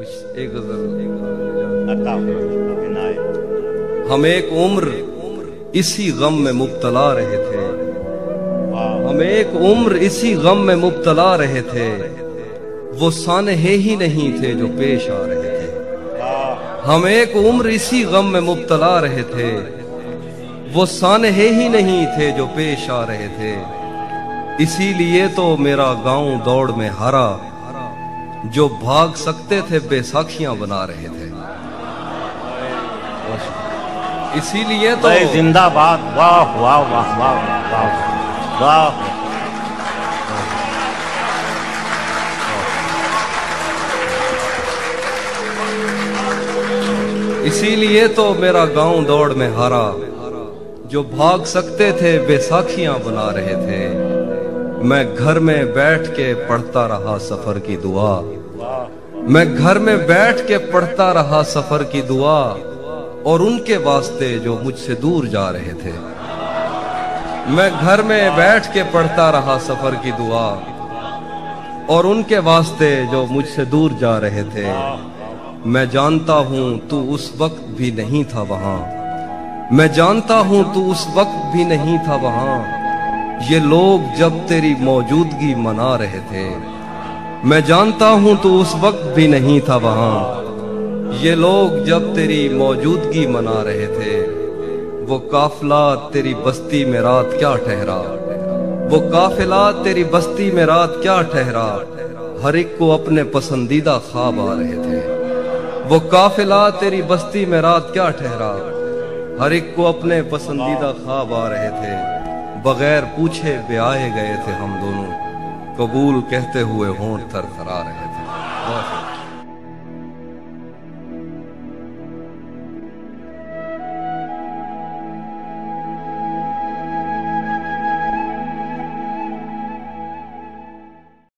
कुछ एक गज़ल हम एक उम्र इसी गम में मुबतला रहे थे। हम एक उम्र इसी गम में मुबतला रहे थे। वो सानहे ही नहीं थे जो पेश आ रहे थे। हम एक उम्र इसी गम में मुबतला रहे थे। वो सानहे ही नहीं थे जो पेश आ रहे थे। इसीलिए तो मेरा गाँव दौड़ में हारा। जो भाग सकते थे बेसाखियाँ बना रहे थे। इसीलिए तो जिंदाबाद। वाह वाह वाह वाह वाह वाह। इसीलिए तो मेरा गाँव दौड़ में हारा। जो भाग सकते थे बेसाखियाँ बना रहे थे। मैं घर में बैठ के पढ़ता रहा सफ़र की दुआ। मैं घर में बैठ के पढ़ता रहा सफ़र की दुआ और उनके वास्ते जो मुझसे दूर जा रहे थे। मैं घर में बैठ के पढ़ता रहा सफ़र की दुआ और उनके वास्ते जो मुझसे दूर जा रहे थे। मैं जानता हूँ तू उस वक्त भी नहीं था वहाँ। मैं जानता हूँ तू उस वक्त भी नहीं था वहाँ। ये लोग जब तेरी मौजूदगी मना रहे थे। मैं जानता हूँ तू उस वक्त भी नहीं था वहाँ। ये लोग जब तेरी मौजूदगी मना रहे थे, वो काफिला तेरी बस्ती में रात क्या ठहरा? वो काफिला तेरी बस्ती में रात क्या ठहरा? हर एक को अपने पसंदीदा ख्वाब आ रहे थे। वो काफिला तेरी बस्ती में रात क्या ठहरा? हर एक को अपने पसंदीदा ख्वाब आ रहे थे। बगैर पूछे ब्याए गए थे हम दोनों। कबूल कहते हुए होंठ थर थरा रहे